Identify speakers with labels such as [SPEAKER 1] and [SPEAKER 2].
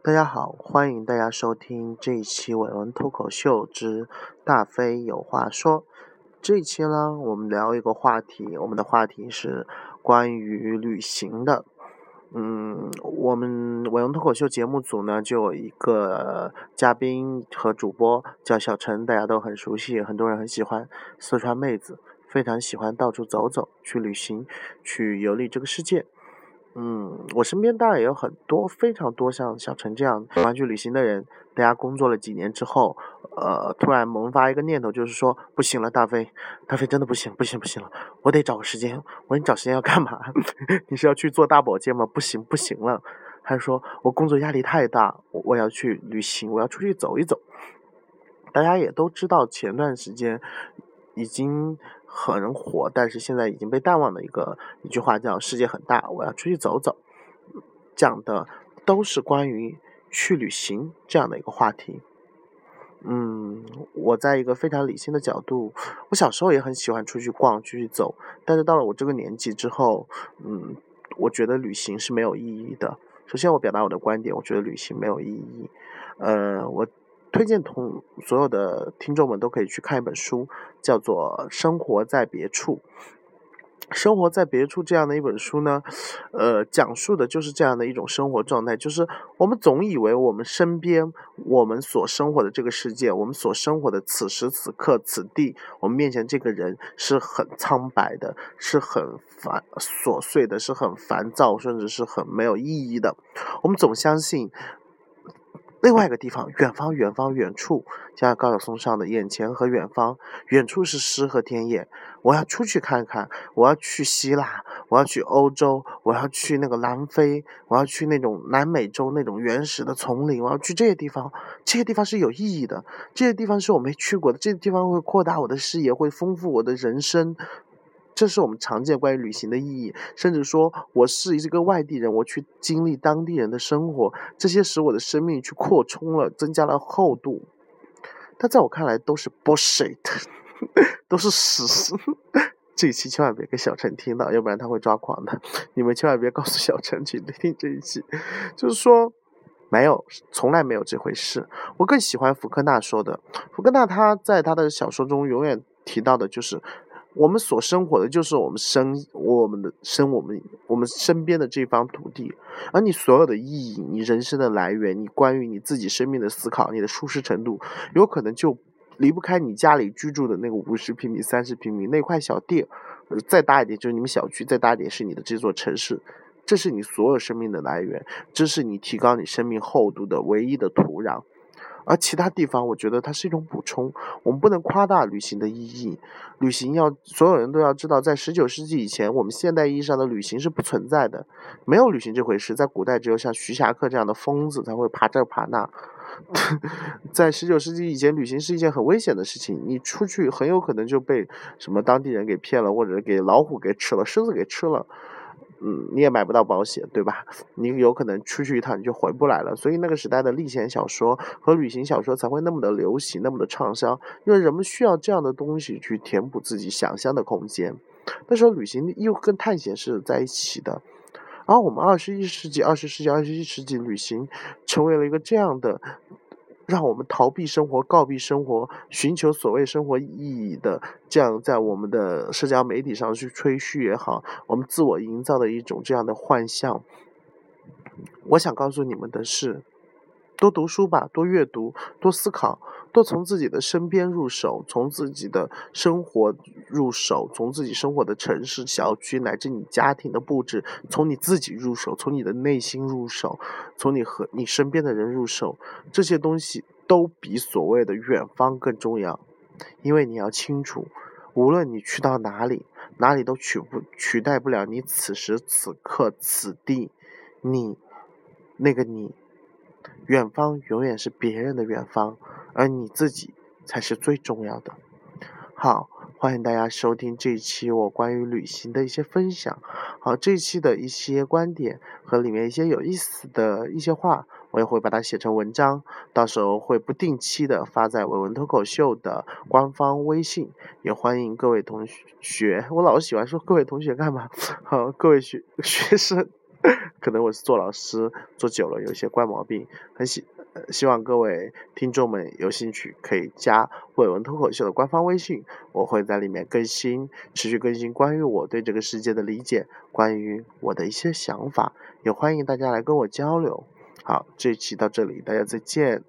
[SPEAKER 1] 大家好，欢迎大家收听这一期伟文脱口秀之大飞有话说。这一期呢，我们聊一个话题，我们的话题是关于旅行的。嗯，我们伟文脱口秀节目组呢，就有一个嘉宾和主播叫小陈，大家都很熟悉，很多人很喜欢四川妹子，非常喜欢到处走走，去旅行，去游历这个世界。嗯，我身边当然也有很多非常多像小陈这样喜欢去旅行的人。大家工作了几年之后，呃，突然萌发一个念头，就是说不行了，大飞，大飞真的不行，不行，不行了，我得找个时间。我说你找时间要干嘛？你是要去做大保健吗？不行，不行了。他说我工作压力太大，我要去旅行，我要出去走一走。大家也都知道，前段时间已经。很火，但是现在已经被淡忘的一个一句话叫“世界很大，我要出去走走”，讲的都是关于去旅行这样的一个话题。嗯，我在一个非常理性的角度，我小时候也很喜欢出去逛、出去走，但是到了我这个年纪之后，嗯，我觉得旅行是没有意义的。首先，我表达我的观点，我觉得旅行没有意义。呃，我。推荐同所有的听众们都可以去看一本书，叫做《生活在别处》。生活在别处这样的一本书呢，呃，讲述的就是这样的一种生活状态，就是我们总以为我们身边、我们所生活的这个世界、我们所生活的此时此刻此地，我们面前这个人是很苍白的，是很烦琐碎的，是很烦躁，甚至是很没有意义的。我们总相信。另外一个地方，远方，远方，远处，像高晓松上的“眼前和远方”，远处是诗和田野。我要出去看看，我要去希腊，我要去欧洲，我要去那个南非，我要去那种南美洲那种原始的丛林，我要去这些地方。这些地方是有意义的，这些地方是我没去过的，这些地方会扩大我的视野，会丰富我的人生。这是我们常见关于旅行的意义，甚至说我是一个外地人，我去经历当地人的生活，这些使我的生命去扩充了，增加了厚度。但在我看来都是 bullshit，都是屎。这一期千万别给小陈听到，要不然他会抓狂的。你们千万别告诉小陈去听这一期，就是说没有，从来没有这回事。我更喜欢福克纳说的，福克纳他在他的小说中永远提到的就是。我们所生活的就是我们生我们的生我们我们身边的这方土地，而你所有的意义，你人生的来源，你关于你自己生命的思考，你的舒适程度，有可能就离不开你家里居住的那个五十平米、三十平米那块小地，再大一点就是你们小区，再大一点是你的这座城市，这是你所有生命的来源，这是你提高你生命厚度的唯一的土壤。而其他地方，我觉得它是一种补充。我们不能夸大旅行的意义。旅行要所有人都要知道，在十九世纪以前，我们现代意义上的旅行是不存在的，没有旅行这回事。在古代，只有像徐霞客这样的疯子才会爬这爬那。在十九世纪以前，旅行是一件很危险的事情，你出去很有可能就被什么当地人给骗了，或者给老虎给吃了，狮子给吃了。嗯，你也买不到保险，对吧？你有可能出去一趟你就回不来了。所以那个时代的历险小说和旅行小说才会那么的流行，那么的畅销，因为人们需要这样的东西去填补自己想象的空间。那时候旅行又跟探险是在一起的，而我们二十一世纪、二十世纪、二十一世纪旅行成为了一个这样的。让我们逃避生活、告避生活、寻求所谓生活意义的，这样在我们的社交媒体上去吹嘘也好，我们自我营造的一种这样的幻象。我想告诉你们的是。多读书吧，多阅读，多思考，多从自己的身边入手，从自己的生活入手，从自己生活的城市、小区乃至你家庭的布置，从你自己入手，从你的内心入手，从你和你身边的人入手，这些东西都比所谓的远方更重要，因为你要清楚，无论你去到哪里，哪里都取不取代不了你此时此刻此地，你那个你。远方永远是别人的远方，而你自己才是最重要的。好，欢迎大家收听这一期我关于旅行的一些分享。好，这一期的一些观点和里面一些有意思的一些话，我也会把它写成文章，到时候会不定期的发在伟文脱口秀的官方微信，也欢迎各位同学。我老喜欢说各位同学干嘛？好，各位学学生。可能我是做老师做久了，有一些怪毛病，很希希望各位听众们有兴趣可以加伟文脱口秀的官方微信，我会在里面更新，持续更新关于我对这个世界的理解，关于我的一些想法，也欢迎大家来跟我交流。好，这一期到这里，大家再见。